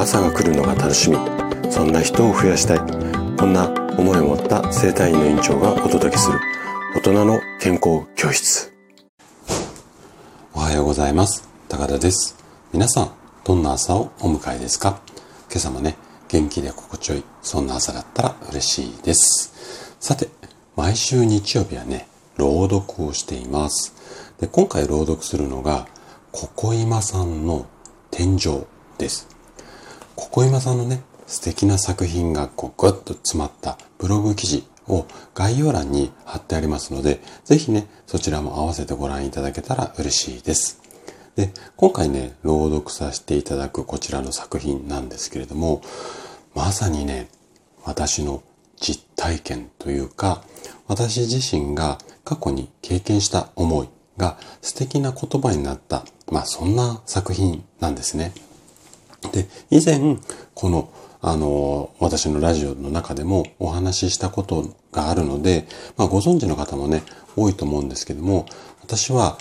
朝が来るのが楽しみ。そんな人を増やしたい。こんな思いを持った生体院の院長がお届けする。大人の健康教室。おはようございます。高田です。皆さんどんな朝をお迎えですか？今朝もね元気で心地よいそんな朝だったら嬉しいです。さて毎週日曜日はね朗読をしています。で今回朗読するのがここ今さんの天井です。ここ今さんのね、素敵な作品がこうグッと詰まったブログ記事を概要欄に貼ってありますので、ぜひね、そちらも合わせてご覧いただけたら嬉しいです。で、今回ね、朗読させていただくこちらの作品なんですけれども、まさにね、私の実体験というか、私自身が過去に経験した思いが素敵な言葉になった、まあそんな作品なんですね。で、以前、この、あの、私のラジオの中でもお話ししたことがあるので、まあご存知の方もね、多いと思うんですけども、私は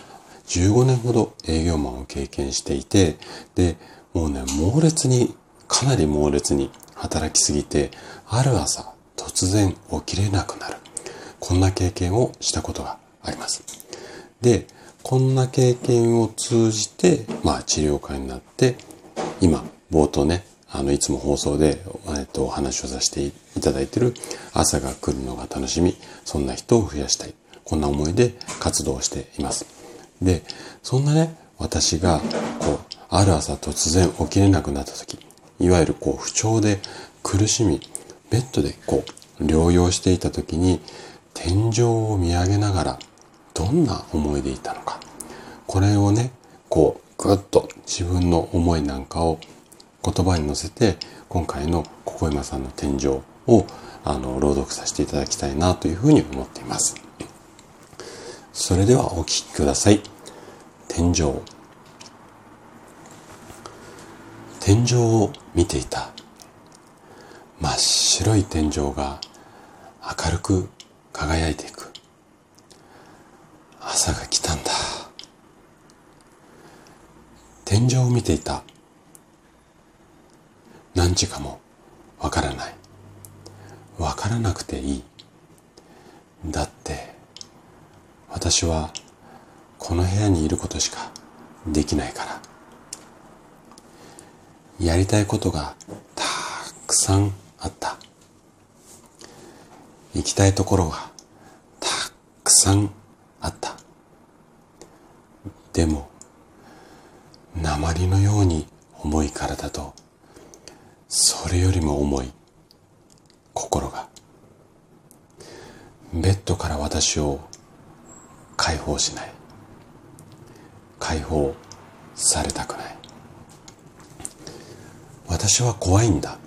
15年ほど営業マンを経験していて、で、もうね、猛烈に、かなり猛烈に働きすぎて、ある朝、突然起きれなくなる。こんな経験をしたことがあります。で、こんな経験を通じて、まあ治療家になって、今、冒頭ね、あの、いつも放送で、えっと、お話をさせていただいている、朝が来るのが楽しみ、そんな人を増やしたい。こんな思いで活動しています。で、そんなね、私が、こう、ある朝突然起きれなくなった時、いわゆるこう、不調で苦しみ、ベッドでこう、療養していた時に、天井を見上げながら、どんな思いでいたのか。これをね、こう、ぐっと自分の思いなんかを言葉に乗せて今回のここ今さんの天井をあの朗読させていただきたいなというふうに思っています。それではお聴きください。天井。天井を見ていた。真っ白い天井が明るく輝いていく。朝が来たんだ。天井を見ていた。何時かもわからない。わからなくていい。だって、私はこの部屋にいることしかできないから。やりたいことがたくさんあった。行きたいところがたくさんあった。でも、鉛のように重い体と、それよりも重い心が、ベッドから私を解放しない。解放されたくない。私は怖いんだ。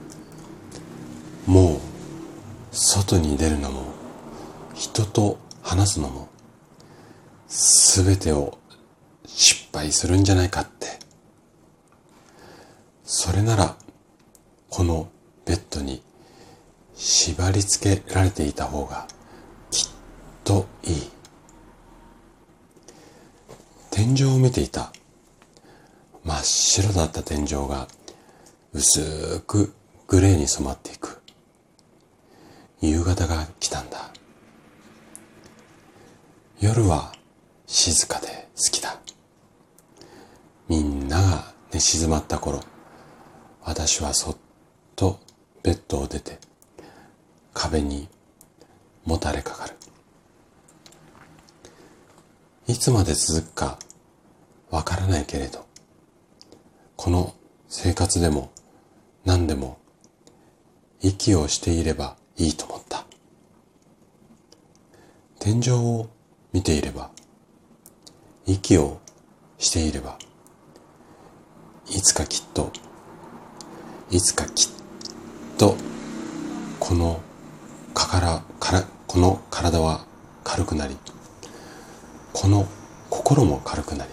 もう、外に出るのも、人と話すのも、すべてを失敗するんじゃないかって。それなら、このベッドに縛り付けられていた方がきっといい。天井を見ていた。真っ白だった天井が薄くグレーに染まっていく。夕方が来たんだ。夜は静かで好きだ。みんなが寝静まった頃、私はそっとベッドを出て壁にもたれかかる。いつまで続くかわからないけれど、この生活でも何でも息をしていればいいと思った。天井を見ていれば、息をしていれば、いつかきっと、いつかきっとと、この、かから、から、この体は軽くなり、この心も軽くなり、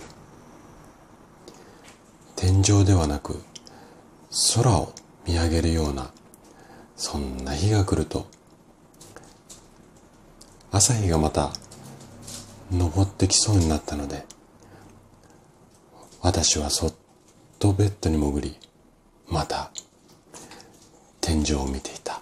天井ではなく、空を見上げるような、そんな日が来ると、朝日がまた昇ってきそうになったので、私はそっとベッドに潜り、また天井を見ていた。